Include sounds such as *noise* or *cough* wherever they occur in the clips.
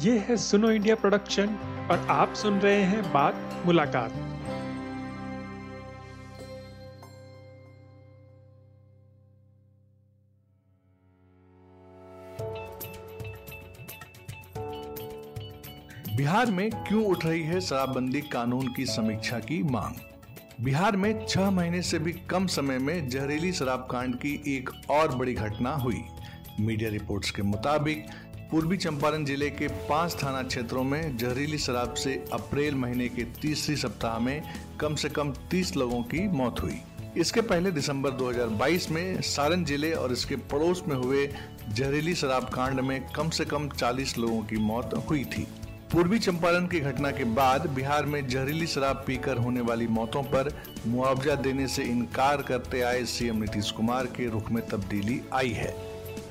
ये है सुनो इंडिया प्रोडक्शन और आप सुन रहे हैं बात मुलाकात। बिहार में क्यों उठ रही है शराबबंदी कानून की समीक्षा की मांग? बिहार में छह महीने से भी कम समय में जहरीली शराब कांड की एक और बड़ी घटना हुई। मीडिया रिपोर्ट्स के मुताबिक पूर्वी चंपारण ज़िले के पाँच थाना क्षेत्रों में जहरीली शराब से अप्रैल महीने के तीसरी सप्ताह में कम से कम 30 लोगों की मौत हुई। इसके पहले दिसंबर 2022 में सारण ज़िले और इसके पड़ोस में हुए जहरीली शराब कांड में कम से कम 40 लोगों की मौत हुई थी। पूर्वी चंपारण की घटना के बाद बिहार में जहरीली शराब पीकर होने वाली मौतों पर मुआवजा देने से इनकार करते आए सीएम नीतीश कुमार के रुख में तब्दीली आई है।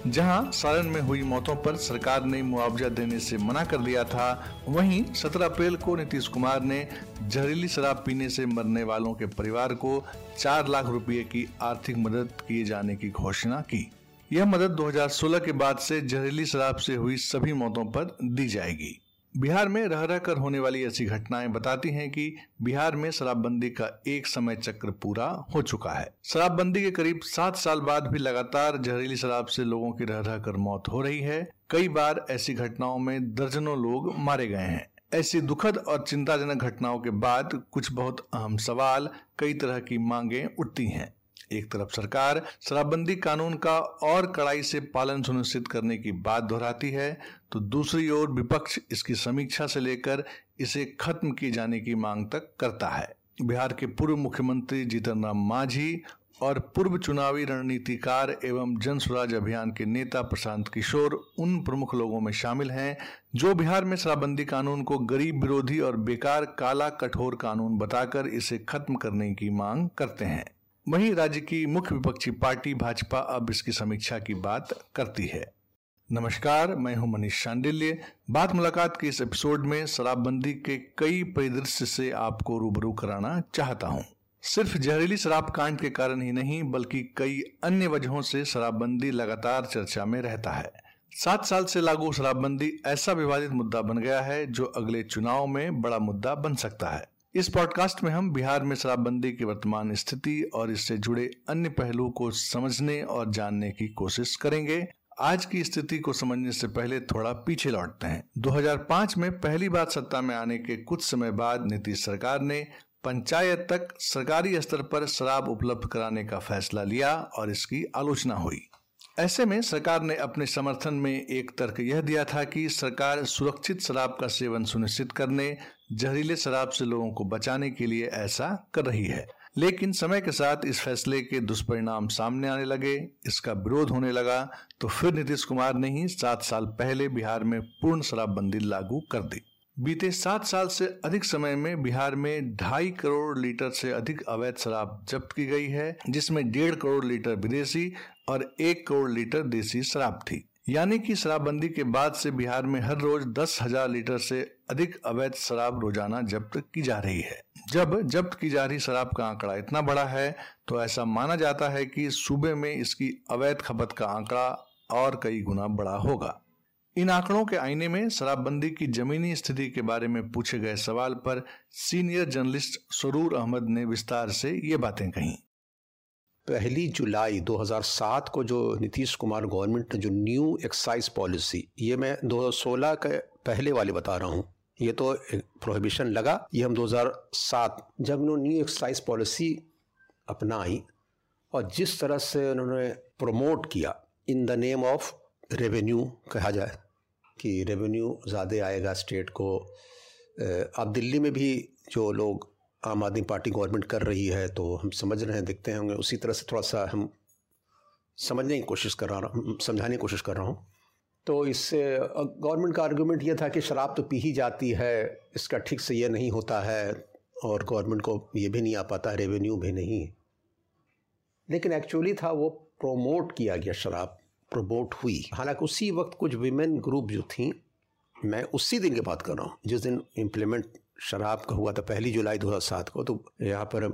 जहाँ सारण में हुई मौतों पर सरकार ने मुआवजा देने से मना कर दिया था, वहीं 17 अप्रैल को नीतीश कुमार ने जहरीली शराब पीने से मरने वालों के परिवार को चार लाख रुपए की आर्थिक मदद किए जाने की घोषणा की। यह मदद 2016 के बाद से जहरीली शराब से हुई सभी मौतों पर दी जाएगी। बिहार में रह रह कर होने वाली ऐसी घटनाएँ बताती हैं कि बिहार में शराबबंदी का एक समय चक्र पूरा हो चुका है। शराबबंदी के करीब सात साल बाद भी लगातार जहरीली शराब से लोगों की रह रह कर मौत हो रही है। कई बार ऐसी घटनाओं में दर्जनों लोग मारे गए हैं। ऐसी दुखद और चिंताजनक घटनाओं के बाद कुछ बहुत अहम सवाल कई तरह की मांगे उठती हैं। एक तरफ़ सरकार शराबबंदी कानून का और कड़ाई से पालन सुनिश्चित करने की बात दोहराती है तो दूसरी ओर विपक्ष इसकी समीक्षा से लेकर इसे खत्म किए जाने की मांग तक करता है। बिहार के पूर्व मुख्यमंत्री जीतन राम मांझी और पूर्व चुनावी रणनीतिकार एवं जन स्वराज अभियान के नेता प्रशांत किशोर उन प्रमुख लोगों में शामिल हैं, जो बिहार में शराबबंदी कानून को गरीब विरोधी और बेकार काला कठोर कानून बताकर इसे खत्म करने की मांग करते हैं। वहीं राज्य की मुख्य विपक्षी पार्टी भाजपा अब इसकी समीक्षा की बात करती है। नमस्कार, मैं हूँ मनीष शांडिल्य। बात मुलाकात के इस एपिसोड में शराबबंदी के कई परिदृश्य से आपको रूबरू कराना चाहता हूँ। सिर्फ़ जहरीली शराब कांड के कारण ही नहीं, बल्कि कई अन्य वजहों से शराबबंदी लगातार चर्चा में रहता है। सात साल से लागू शराबबंदी ऐसा विवादित मुद्दा बन गया है जो अगले चुनाव में बड़ा मुद्दा बन सकता है। इस पॉडकास्ट में हम बिहार में शराबबंदी की वर्तमान स्थिति और इससे जुड़े अन्य पहलुओं को समझने और जानने की कोशिश करेंगे। आज की स्थिति को समझने से पहले थोड़ा पीछे लौटते हैं। 2005 में पहली बार सत्ता में आने के कुछ समय बाद नीतीश सरकार ने पंचायत तक सरकारी स्तर पर शराब उपलब्ध कराने का फैसला लिया और इसकी आलोचना हुई। ऐसे में सरकार ने अपने समर्थन में एक तर्क यह दिया था कि सरकार सुरक्षित शराब का सेवन सुनिश्चित करने, जहरीले शराब से लोगों को बचाने के लिए ऐसा कर रही है। लेकिन समय के साथ इस फैसले के दुष्परिणाम सामने आने लगे, इसका विरोध होने लगा तो फिर नीतीश कुमार ने ही सात साल पहले बिहार में पूर्ण शराबबंदी लागू कर दी। बीते सात साल से अधिक समय में बिहार में ढाई करोड़ लीटर से अधिक अवैध शराब जब्त की गई है, जिसमें डेढ़ करोड़ लीटर विदेशी और एक करोड़ लीटर देसी शराब थी। यानी कि शराबबंदी के बाद से बिहार में हर रोज दस हज़ार लीटर से अधिक अवैध शराब रोज़ाना जब्त की जा रही है। जब जब्त की जा रही शराब का आंकड़ा इतना बड़ा है तो ऐसा माना जाता है कि सूबे में इसकी अवैध खपत का आंकड़ा और कई गुना बड़ा होगा। इन आंकड़ों के आईने में शराबबंदी की जमीनी स्थिति के बारे में पूछे गए सवाल पर सीनियर जर्नलिस्ट सरूर अहमद ने विस्तार से ये बातें कही। पहली जुलाई 2007 को जो नीतीश कुमार गवर्नमेंट ने जो न्यू एक्साइज पॉलिसी, ये मैं 2016 के पहले वाले बता रहा हूँ, ये तो प्रोहिबिशन लगा, ये हम 2007 जब उन्होंने न्यू एक्साइज पॉलिसी अपनाई और जिस तरह से उन्होंने प्रमोट किया in the name of revenue कहा जाए, कि रेवेन्यू ज़्यादा आएगा स्टेट को अब दिल्ली में भी जो लोग आम आदमी पार्टी गवर्नमेंट कर रही है तो हम समझ रहे हैं, देखते होंगे उसी तरह से थोड़ा सा हम समझने की कोशिश कर रहा हूँ समझाने की कोशिश कर रहा हूँ। तो इससे गवर्नमेंट का आर्गूमेंट ये था कि शराब तो पी ही जाती है, इसका ठीक से ये नहीं होता है, और गवर्नमेंट को ये भी नहीं आ पाता रेवेन्यू भी नहीं। लेकिन एक्चुअली था, वो प्रोमोट किया गया शराब प्रमोट हुई। हालाँकि उसी वक्त कुछ वीमेन ग्रुप जो थी, मैं उसी दिन की बात कर रहा हूँ, जिस दिन इम्प्लीमेंट शराब का हुआ था पहली जुलाई 2007 को तो यहाँ पर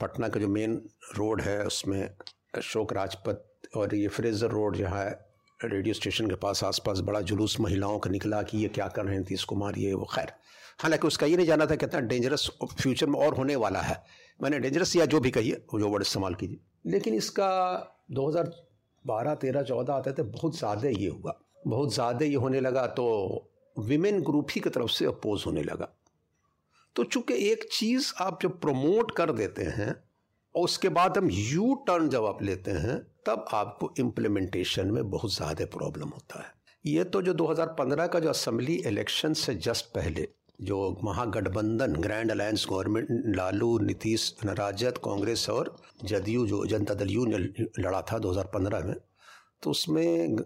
पटना का जो मेन रोड है, उसमें अशोक राजपथ और ये फ्रेजर रोड जहाँ है रेडियो स्टेशन के पास आसपास बड़ा जुलूस महिलाओं का निकला कि ये क्या कर रहे हैं नीतीश कुमार, ये वो खैर। हालाँकि उसका ये नहीं जाना था कितना डेंजरस फ्यूचर में और होने वाला है। मैंने डेंजरस या जो भी कहिए जो वर्ड इस्तेमाल कीजिए। लेकिन इसका 2012 13 14 आते थे, बहुत ज़्यादा ये हुआ। बहुत ज़्यादा ये होने लगा तो विमेन ग्रुप ही की तरफ़ से अपोज होने लगा। तो चूँकि एक चीज़ आप जब प्रमोट कर देते हैं, और उसके बाद हम यू टर्न जब आप लेते हैं, तब आपको इम्प्लीमेंटेशन में बहुत ज़्यादा प्रॉब्लम होता है। ये तो जो 2015 का जो असेंबली इलेक्शन से जस्ट पहले, जो महागठबंधन grand alliance government Lalu, Nitish, Rajad, Congress और जदयू, जो जनता दल यू ने लड़ा था 2015 में तो उसमें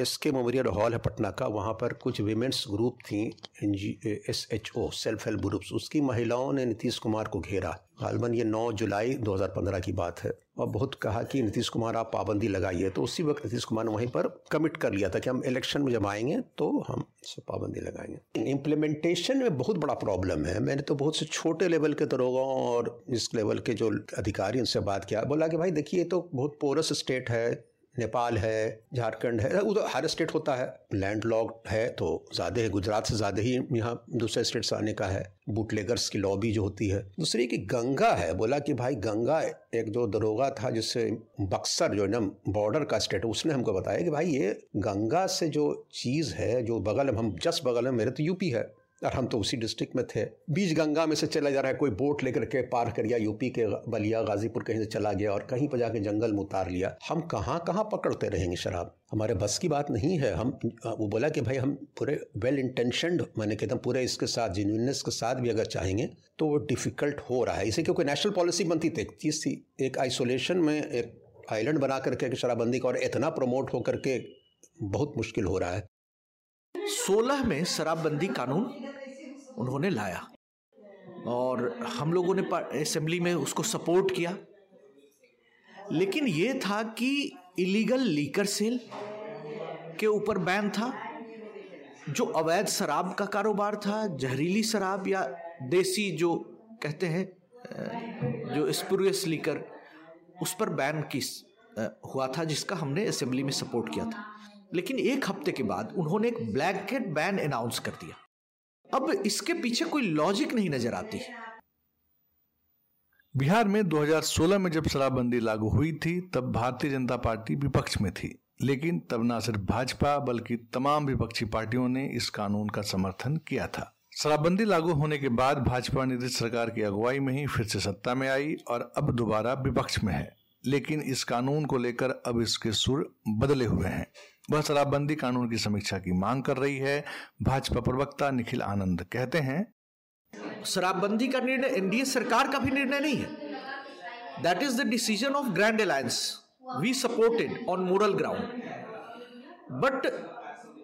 एस के मेमोरियल हॉल है पटना का, वहाँ पर कुछ वीमेंस ग्रुप थी N G S H O self help groups उसकी महिलाओं ने नीतीश कुमार को घेरा। गालबन, ये 9 जुलाई 2015 की बात है। और बहुत कहा कि नीतीश कुमार, आप पाबंदी लगाइए। तो उसी वक्त नीतीश कुमार ने वहीं पर कमिट कर लिया था कि हम इलेक्शन में जब आएँगे तो हम इस पाबंदी लगाएँगे। इम्प्लीमेंटेशन में बहुत बड़ा प्रॉब्लम है। मैंने तो बहुत से छोटे लेवल के दरोगाओं और इस लेवल के जो अधिकारी उनसे बात किया। बोला कि भाई देखिए तो बहुत पोरस स्टेट है। नेपाल है, झारखंड है, उधर हर स्टेट होता है। लैंड लॉक है तो ज़्यादा है, गुजरात से ज़्यादा ही यहाँ दूसरे स्टेट से आने का है। बुटलेगर्स की लॉबी जो होती है। दूसरी की गंगा है, बोला कि भाई गंगा एक जो दरोगा था जिससे बक्सर जो है ना बॉर्डर का स्टेट उसने हमको बताया कि भाई ये गंगा से जो चीज़ है, जो बगल हम जस्ट बगल में मेरे तो यूपी है। और हम तो उसी डिस्ट्रिक्ट में थे। बीच गंगा में से चला जा रहा है, कोई बोट लेकर के पार कर गया यूपी के बलिया, गाजीपुर कहीं से चला गया और कहीं पर जाके जंगल में उतार लिया। हम कहाँ कहाँ पकड़ते रहेंगे शराब? हमारे बस की बात नहीं है। हम, वो बोला कि भाई हम पूरे वेल इंटेंशनड मैंने कहता हूँ पूरे इसके साथ जेन्यूननेस के साथ भी अगर चाहेंगे तो वो डिफ़िकल्ट हो रहा है। इसे क्योंकि नेशनल पॉलिसी बनती थी? एक चीज़ थी, एक आइसोलेशन में एक आइलैंड बना करके शराबबंदी का और इतना प्रमोट होकर के बहुत मुश्किल हो रहा है। सोलह में शराबबंदी कानून उन्होंने लाया। और हम लोगों ने असेंबली में उसको सपोर्ट किया। लेकिन ये था कि इलीगल लीकर सेल के ऊपर बैन था, जो अवैध शराब का कारोबार था, जहरीली शराब या देसी जो कहते हैं जो स्पुरियस लीकर उस पर बैन किस हुआ था, जिसका हमने असेंबली में सपोर्ट किया था। लेकिन एक हफ़्ते के बाद उन्होंने एक ब्लैंकेट बैन अनाउंस कर दिया। अब इसके पीछे कोई लॉजिक नहीं नज़र आती। बिहार में 2016 में जब शराबबंदी लागू हुई थी, तब भारतीय जनता पार्टी विपक्ष में थी। लेकिन तब न सिर्फ़ भाजपा, बल्कि तमाम विपक्षी पार्टियों ने इस कानून का समर्थन किया था। शराबबंदी लागू होने के बाद भाजपा नीतीश सरकार की अगुवाई में ही फिर से सत्ता में आई और अब दोबारा विपक्ष में है। लेकिन इस कानून को लेकर अब इसके सुर बदले हुए हैं। वह शराबबंदी कानून की समीक्षा की मांग कर रही है। भाजपा प्रवक्ता निखिल आनंद कहते हैं, शराबबंदी का निर्णय एनडीए सरकार का भी निर्णय नहीं है। That is the decision of grand alliance we supported on moral ground but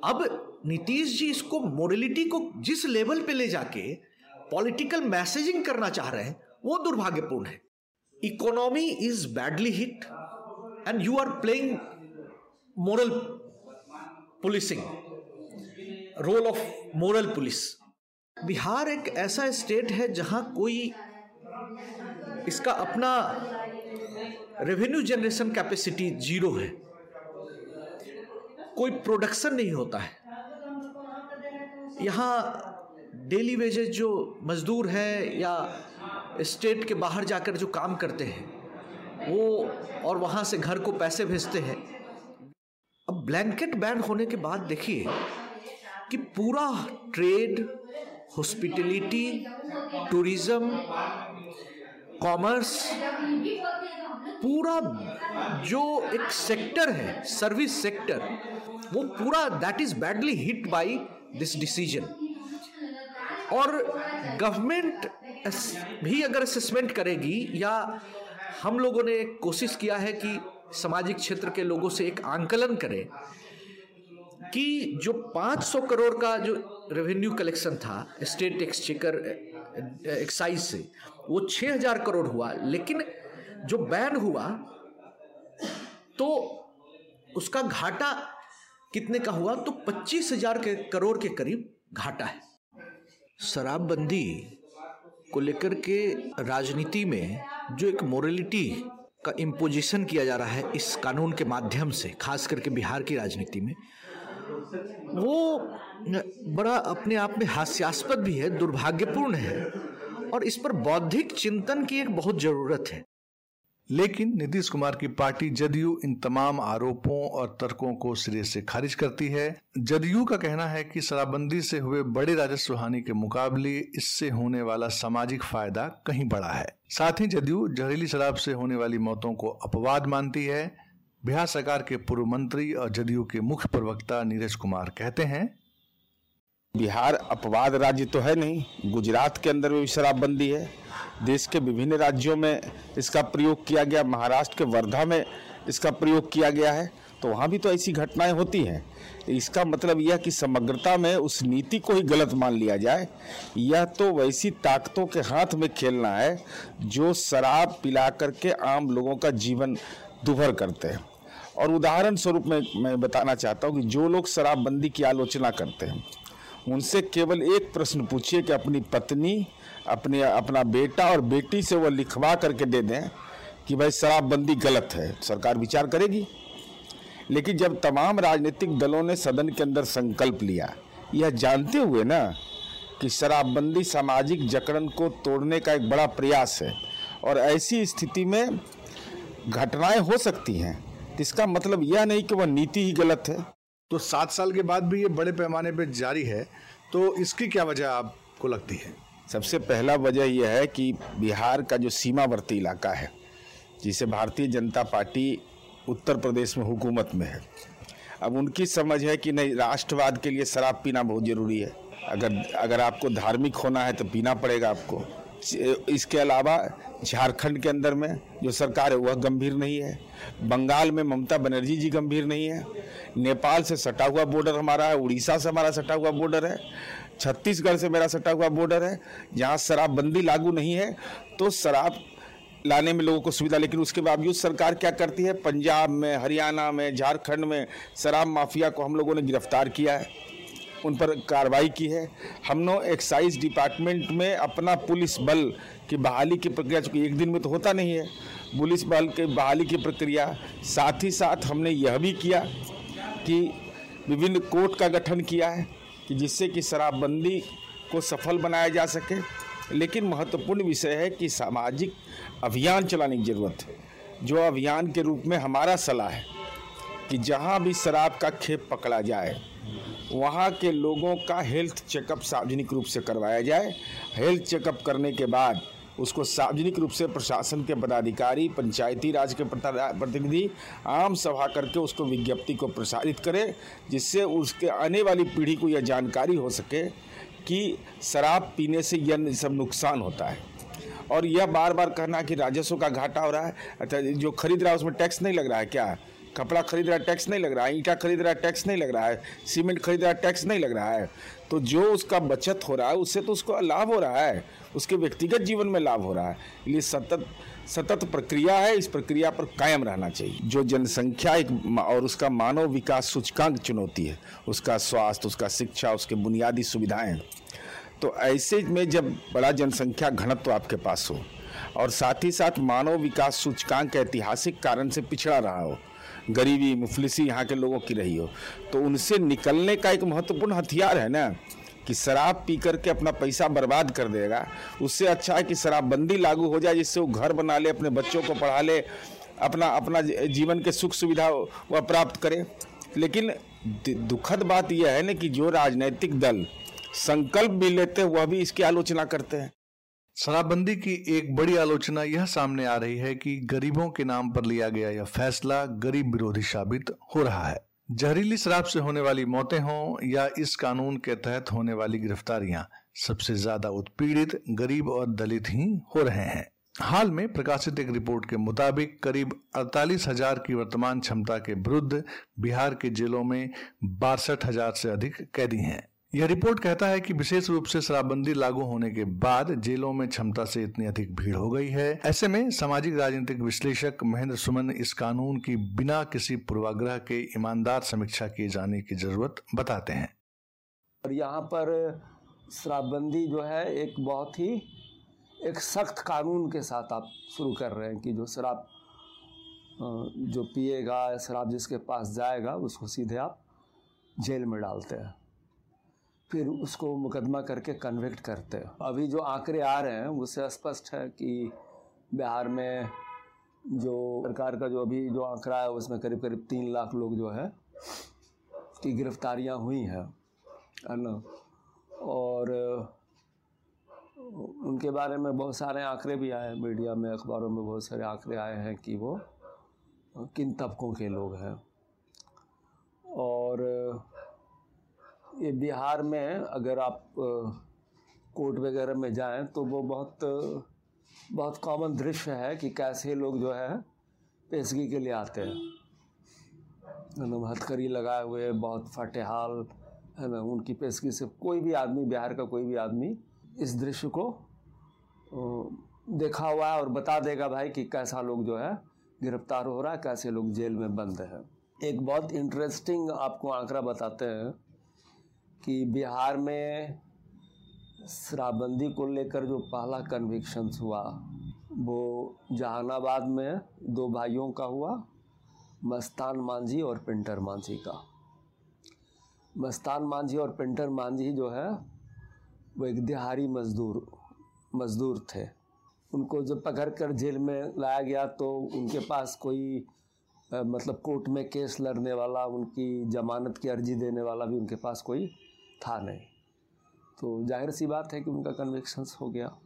अब नीतीश जी इसको मोरलिटी को जिस लेवल पे ले जाके पॉलिटिकल मैसेजिंग करना चाह रहे हैं, वो दुर्भाग्यपूर्ण है। Economy is badly hit and you are playing moral policing role of moral police Bihar एक ऐसा स्टेट है जहाँ कोई इसका अपना रेवेन्यू जनरेशन कैपेसिटी ज़ीरो है। कोई प्रोडक्शन नहीं होता है। यहाँ डेली वेजेस जो मजदूर हैं या स्टेट के बाहर जाकर जो काम करते हैं, वो और वहाँ से घर को पैसे भेजते हैं अब ब्लैंकेट बैन होने के बाद देखिए कि पूरा ट्रेड हॉस्पिटलिटी टूरिज़्म कॉमर्स पूरा जो एक सेक्टर है सर्विस सेक्टर वो पूरा that is badly hit by this decision और गवर्नमेंट भी अगर असेसमेंट करेगी या हम लोगों ने कोशिश किया है कि सामाजिक क्षेत्र के लोगों से एक आंकलन करें कि जो 500 करोड़ का जो रेवेन्यू कलेक्शन था स्टेट एक्सचेकर एक्साइज से, वो 6000 करोड़ हुआ। लेकिन जो बैन हुआ तो उसका घाटा कितने का हुआ? तो पच्चीस हज़ार के करोड़ के करीब घाटा है। शराबबंदी को लेकर के राजनीति में जो एक मोरलिटी का इम्पोजिशन किया जा रहा है इस कानून के माध्यम से, खास करके बिहार की राजनीति में। वो बड़ा अपने आप में हास्यास्पद भी है, दुर्भाग्यपूर्ण है और इस पर बौद्धिक चिंतन की एक बहुत ज़रूरत है। लेकिन नीतीश कुमार की पार्टी जदयू इन तमाम आरोपों और तर्कों को सिरे से खारिज करती है। जदयू का कहना है कि शराबबंदी से हुए बड़े राजस्व हानि के मुकाबले इससे होने वाला सामाजिक फ़ायदा कहीं बड़ा है। साथ ही जदयू जहरीली शराब से होने वाली मौतों को अपवाद मानती है। बिहार सरकार के पूर्व मंत्री और जदयू के मुख्य प्रवक्ता नीरज कुमार कहते हैं बिहार अपवाद राज्य तो है नहीं, गुजरात के अंदर भी शराबबंदी है, देश के विभिन्न राज्यों में इसका प्रयोग किया गया, महाराष्ट्र के वर्धा में इसका प्रयोग किया गया है तो वहाँ भी तो ऐसी घटनाएँ होती हैं। इसका मतलब यह कि समग्रता में उस नीति को ही गलत मान लिया जाए। यह तो वैसी ताकतों के हाथ में खेलना है, जो शराब पिला करके आम लोगों का जीवन दुभर करते हैं। और उदाहरण स्वरूप में मैं बताना चाहता हूँ कि जो लोग शराबबंदी की आलोचना करते हैं उनसे केवल एक प्रश्न पूछिए कि अपनी पत्नी, अपने, अपना बेटा और बेटी से वह लिखवा करके दे दें कि भाई शराबबंदी गलत है। सरकार विचार करेगी। लेकिन जब तमाम राजनीतिक दलों ने सदन के अंदर संकल्प लिया, यह जानते हुए ना कि शराबबंदी सामाजिक जकड़न को तोड़ने का एक बड़ा प्रयास है और ऐसी स्थिति में घटनाएँ हो सकती हैं। इसका मतलब यह नहीं कि वह नीति ही गलत है। तो सात साल के बाद भी ये बड़े पैमाने पर जारी है तो इसकी क्या वजह आपको लगती है? सबसे पहला वजह यह है कि बिहार का जो सीमावर्ती इलाका है, जिसे भारतीय जनता पार्टी उत्तर प्रदेश में हुकूमत में है, अब उनकी समझ है कि नहीं, राष्ट्रवाद के लिए शराब पीना बहुत ज़रूरी है। अगर अगर आपको धार्मिक होना है तो पीना पड़ेगा आपको। इसके अलावा झारखंड के अंदर में जो सरकार है, वह गंभीर नहीं है। बंगाल में ममता बनर्जी जी गंभीर नहीं है। नेपाल से सटा हुआ बॉर्डर हमारा है, उड़ीसा से हमारा सटा हुआ बॉर्डर है, छत्तीसगढ़ से मेरा सटा हुआ बॉर्डर है। जहाँ शराबबंदी लागू नहीं है तो शराब लाने में लोगों को सुविधा, लेकिन उसके बावजूद सरकार क्या करती है? पंजाब में, हरियाणा में, झारखंड में शराब माफिया को हम लोगों ने गिरफ़्तार किया है। उन पर कार्रवाई की है। हम लोग एक्साइज डिपार्टमेंट में अपना पुलिस बल की बहाली की प्रक्रिया, चूँकि एक दिन में तो होता नहीं है, पुलिस बल के बहाली की प्रक्रिया, साथ ही साथ हमने यह भी किया कि विभिन्न कोर्ट का गठन किया है कि जिससे कि शराबबंदी को सफल बनाया जा सके। लेकिन महत्वपूर्ण विषय है कि सामाजिक अभियान चलाने की ज़रूरत है। जो अभियान के रूप में हमारा सलाह है कि जहाँ भी शराब का खेप पकड़ा जाए वहाँ के लोगों का हेल्थ चेकअप सार्वजनिक रूप से करवाया जाए। हेल्थ चेकअप करने के बाद उसको सार्वजनिक रूप से प्रशासन के पदाधिकारी, पंचायती राज के प्रतिनिधि, आम सभा करके उसको विज्ञप्ति को प्रसारित करें, जिससे उसके आने वाली पीढ़ी को यह जानकारी हो सके कि शराब पीने से यह सब नुकसान होता है। और यह बार बार कहना कि राजस्व का घाटा हो रहा है अच्छा जो खरीद रहा है उसमें टैक्स नहीं लग रहा है क्या? कपड़ा खरीद रहा है टैक्स नहीं लग रहा है ईंटा खरीद रहा है टैक्स नहीं लग रहा है सीमेंट खरीद रहा है टैक्स नहीं लग रहा है। तो जो उसका बचत हो रहा है, उससे तो उसको लाभ हो रहा है, उसके व्यक्तिगत जीवन में लाभ हो रहा है। इसलिए सतत सतत प्रक्रिया है, इस प्रक्रिया पर कायम रहना चाहिए। जो जनसंख्या एक और उसका मानव विकास सूचकांक चुनौती है, उसका स्वास्थ्य, उसका शिक्षा, उसके बुनियादी सुविधाएँ। तो ऐसे में जब बड़ा जनसंख्या घनत्व तो आपके पास हो, और साथ ही साथ मानव विकास सूचकांक ऐतिहासिक कारण से पिछड़ा रहा हो गरीबी, मुफलिसी यहाँ के लोगों की रही हो। तो उनसे निकलने का एक महत्वपूर्ण हथियार है ना, कि शराब पी करके अपना पैसा बर्बाद कर देगा। उससे अच्छा है कि शराबबंदी लागू हो जाए, जिससे वो घर बना ले, अपने बच्चों को पढ़ा ले, अपना अपना जीवन के सुख सुविधा वह प्राप्त करे। लेकिन दुखद बात यह है ना कि जो राजनीतिक दल संकल्प भी लेते हैं, वह भी इसकी आलोचना करते हैं। शराबबंदी की एक बड़ी आलोचना यह सामने आ रही है कि गरीबों के नाम पर लिया गया यह फैसला गरीब विरोधी साबित हो रहा है। जहरीली शराब से होने वाली मौतें हों या इस कानून के तहत होने वाली गिरफ्तारियाँ, सबसे ज़्यादा उत्पीड़ित गरीब और दलित ही हो रहे हैं। हाल में प्रकाशित एक रिपोर्ट के मुताबिक करीब अड़तालीस हज़ार की वर्तमान क्षमता के विरुद्ध बिहार के जेलों में बासठ हज़ार से अधिक कैदी हैं। यह रिपोर्ट कहता है कि विशेष रूप से शराबबंदी लागू होने के बाद जेलों में क्षमता से इतनी अधिक भीड़ हो गई है। ऐसे में सामाजिक राजनीतिक विश्लेषक महेंद्र सुमन इस कानून की बिना किसी पूर्वाग्रह के ईमानदार समीक्षा किए जाने की ज़रूरत बताते हैं। और यहाँ पर शराबबंदी जो है एक बहुत ही, एक सख्त कानून के साथ आप शुरू कर रहे हैं कि जो शराब जो पिएगा, शराब जिसके पास जाएगा, उसको सीधे आप जेल में डालते हैं। फिर उसको मुकदमा करके कन्विक्ट करते अभी जो आंकड़े आ रहे हैं, उससे स्पष्ट है कि बिहार में जो सरकार का जो अभी जो आंकड़ा है, उसमें करीब करीब तीन लाख लोग जो है की गिरफ्तारियाँ हुई हैं, है ना? और उनके बारे में बहुत सारे आंकड़े भी आए मीडिया में, अखबारों में बहुत सारे आंकड़े आए हैं कि वो किन तबकों के लोग हैं। और ये बिहार में अगर आप कोर्ट वगैरह में जाएँ तो वो बहुत बहुत कॉमन दृश्य है कि कैसे लोग जो है पेशगी के लिए आते हैं। हथकड़ी लगाए हुए, बहुत फटेहाल, है ना, उनकी पेशगी से कोई भी आदमी, बिहार का कोई भी आदमी इस दृश्य को देखा हुआ है और बता देगा भाई कि कैसा लोग जो है गिरफ़्तार हो रहा है, कैसे लोग जेल में बंद हैं। एक बहुत इंटरेस्टिंग आपको आंकड़ा बताते हैं। कि बिहार में शराबबंदी को लेकर जो पहला कन्विक्शन हुआ, वो जहानाबाद में दो भाइयों का हुआ, मस्तान मांझी और पिंटर मांझी का। मस्तान मांझी और पिंटर मांझी जो है, वो एक दिहाड़ी मजदूर मजदूर थे। उनको जब पकड़ कर जेल में लाया गया तो उनके पास कोई मतलब कोर्ट में केस लड़ने वाला, उनकी जमानत की अर्जी देने वाला भी उनके पास कोई था नहीं। तो ज़ाहिर सी बात है कि उनका कन्विक्शंस हो गया।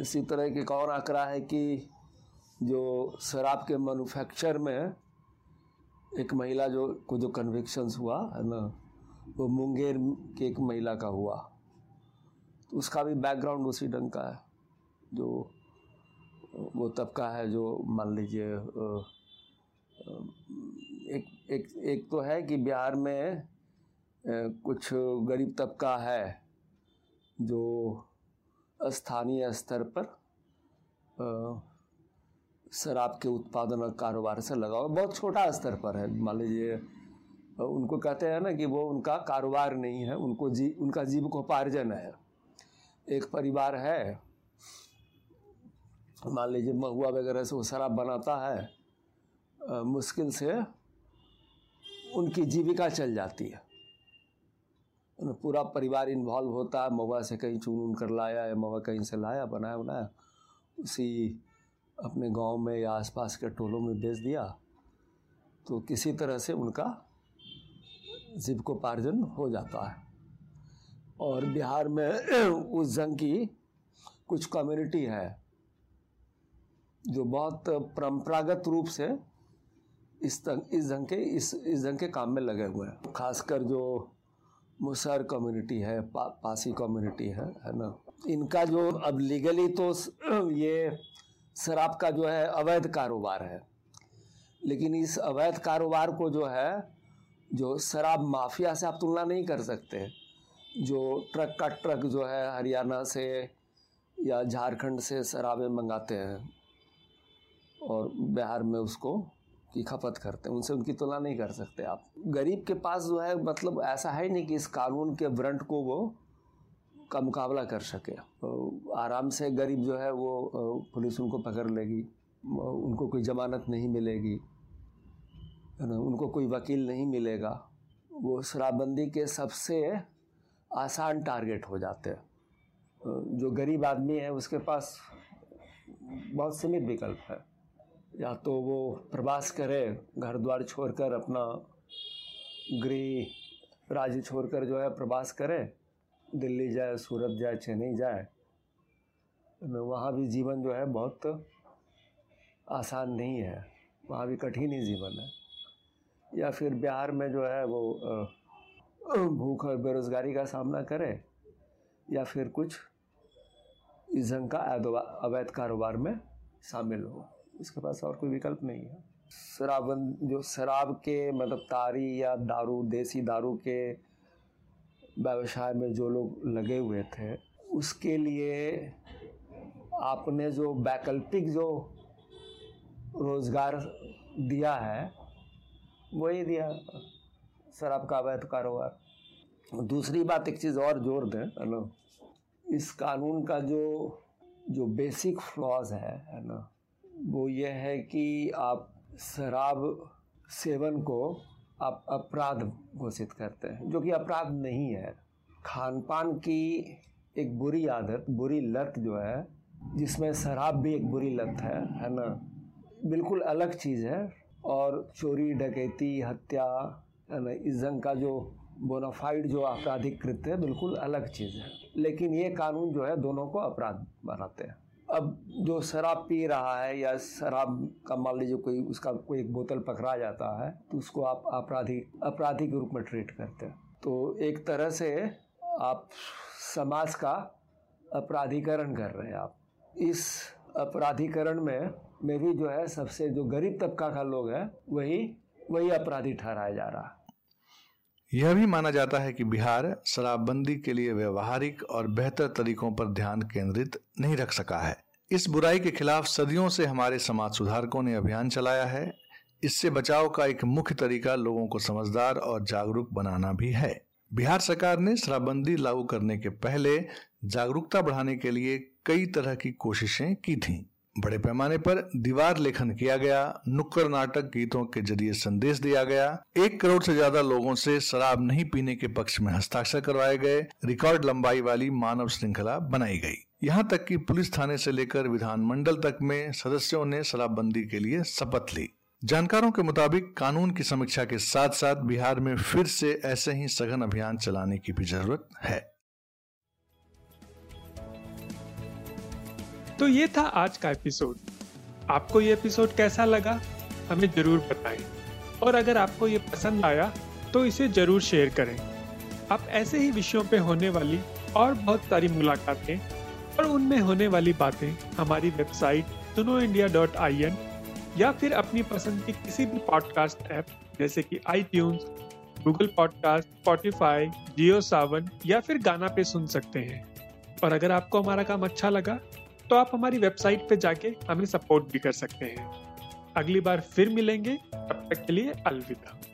इसी तरह एक और आंकड़ा है कि जो शराब के मैन्युफैक्चर में एक महिला जो, को जो कन्विक्शंस हुआ, है ना, वो मुंगेर की एक महिला का हुआ। तो उसका भी बैकग्राउंड उसी ढंग का है। जो, वो तबका है जो मान लीजिए एक एक एक तो है कि बिहार में कुछ गरीब तबका है जो स्थानीय स्तर पर शराब के उत्पादन और कारोबार से लगा हुआ बहुत छोटा स्तर पर है। मान लीजिए उनको कहते हैं ना कि वो उनका कारोबार नहीं है उनको जी उनका जीविकोपार्जन है। एक परिवार है मान लीजिए महुआ वगैरह से वो शराब बनाता है आ, मुश्किल से उनकी जीविका चल जाती है। पूरा परिवार इन्वॉल्व होता है महुआ से कहीं चुन उन कर लाया, या महुआ कहीं से लाया, बनाया बनाया, उसी अपने गाँव में या आसपास के टोलों में बेच दिया। तो किसी तरह से उनका जीविकोपार्जन हो जाता है। और बिहार में *clears throat* उस जंग की कुछ कम्युनिटी है, जो बहुत परंपरागत रूप से इस तंग, इस जंग के, इस इस जंग के काम में लगे हुए हैं। खासकर जो मुसहर कम्युनिटी है पा, पासी कम्युनिटी है है ना? इनका जो अब लीगली तो *clears throat* ये शराब का जो है अवैध कारोबार है। लेकिन इस अवैध कारोबार को जो है जो शराब माफिया से आप तुलना नहीं कर सकते। जो ट्रक का ट्रक जो है हरियाणा से या झारखंड से शराबें मंगाते हैं और बिहार में उसको की खपत करते हैं, उनसे उनकी तुलना नहीं कर सकते आप। गरीब के पास जो है मतलब ऐसा है नहीं कि इस कानून के व्रंट को वो का मुकाबला कर सके। आराम से गरीब जो है वो पुलिस उनको पकड़ लेगी उनको कोई ज़मानत नहीं मिलेगी, है ना, उनको कोई वकील नहीं मिलेगा, वो शराबबंदी के सबसे आसान टारगेट हो जाते हैं। जो गरीब आदमी है, उसके पास बहुत सीमित विकल्प है। या तो वो प्रवास करे घर द्वार छोड़कर अपना गृह राज्य छोड़कर जो है प्रवास करे, दिल्ली जाए, सूरत जाए, चेन्नई जाए वहाँ भी जीवन जो है बहुत आसान नहीं है। वहाँ भी कठिन ही जीवन है। या फिर बिहार में जो है वो भूख और बेरोज़गारी का सामना करे, या फिर कुछ इस ढंग का अवैध कारोबार में शामिल हो। इसके पास और कोई विकल्प नहीं है। शराबन, जो शराब के मतलब तारी या दारू, देसी दारू के व्यवसाय में जो लोग लगे हुए थे, उसके लिए आपने जो वैकल्पिक जो रोज़गार दिया है, वही दिया शराब का अवैध कारोबार। दूसरी बात, एक चीज़ और ज़ोर दें, है ना? इस कानून का जो जो बेसिक फ्लॉज है है ना? वो ये है कि आप शराब सेवन को आप अपराध घोषित करते हैं, जो कि अपराध नहीं है। खान पान की एक बुरी आदत, बुरी लत जो है, जिसमें शराब भी एक बुरी लत है है ना? बिल्कुल अलग चीज़ है और चोरी, डकैती, हत्या, है ना? इस जंग का जो बोनाफाइड जो आपराधिक कृत्य है, बिल्कुल अलग चीज़ है। लेकिन ये कानून जो है, दोनों को अपराध बनाते हैं। अब जो शराब पी रहा है या शराब का मान लीजिए कोई उसका कोई एक बोतल पकड़ा जाता है तो उसको आप अपराधी अपराधी के रूप में ट्रीट करते हैं। तो एक तरह से आप समाज का अपराधीकरण कर रहे हैं आप। इस अपराधीकरण में में भी जो है सबसे जो गरीब तबका का लोग है, वही वही अपराधी ठहराया जा रहा है। यह भी माना जाता है कि बिहार शराबबंदी के लिए व्यवहारिक और बेहतर तरीकों पर ध्यान केंद्रित नहीं रख सका है। इस बुराई के खिलाफ सदियों से हमारे समाज सुधारकों ने अभियान चलाया है। इससे बचाव का एक मुख्य तरीका लोगों को समझदार और जागरूक बनाना भी है। बिहार सरकार ने शराबबंदी लागू करने के पहले जागरूकता बढ़ाने के लिए कई तरह की कोशिशें की थीं। बड़े पैमाने पर दीवार लेखन किया गया, नुक्कड़ नाटक गीतों के ज़रिए संदेश दिया गया। एक करोड़ से ज़्यादा लोगों से शराब नहीं पीने के पक्ष में हस्ताक्षर करवाए गए। रिकॉर्ड लंबाई वाली मानव श्रृंखला बनाई गई। यहाँ तक कि पुलिस थाने से लेकर विधानमंडल तक में सदस्यों ने शराबबंदी के लिए शपथ ली। जानकारों के मुताबिक, कानून की समीक्षा के साथ साथ बिहार में फिर से ऐसे ही सघन अभियान चलाने की भी ज़रूरत है। तो ये था आज का एपिसोड आपको ये एपिसोड कैसा लगा? हमें ज़रूर बताएँ। और अगर आपको ये पसंद आया तो इसे ज़रूर शेयर करें। आप ऐसे ही विषयों पे होने वाली और बहुत सारी मुलाकातें और उनमें होने वाली बातें हमारी वेबसाइट सुनो इंडिया डॉट आई एन या फिर अपनी पसंद की किसी भी पॉडकास्ट ऐप जैसे कि I Google podcast Spotify Jio Saavn या फिर गाना पे सुन सकते हैं। और अगर आपको हमारा काम अच्छा लगा तो आप हमारी वेबसाइट पे जाके हमें सपोर्ट भी कर सकते हैं। अगली बार फिर मिलेंगे। तब तक के लिए अलविदा।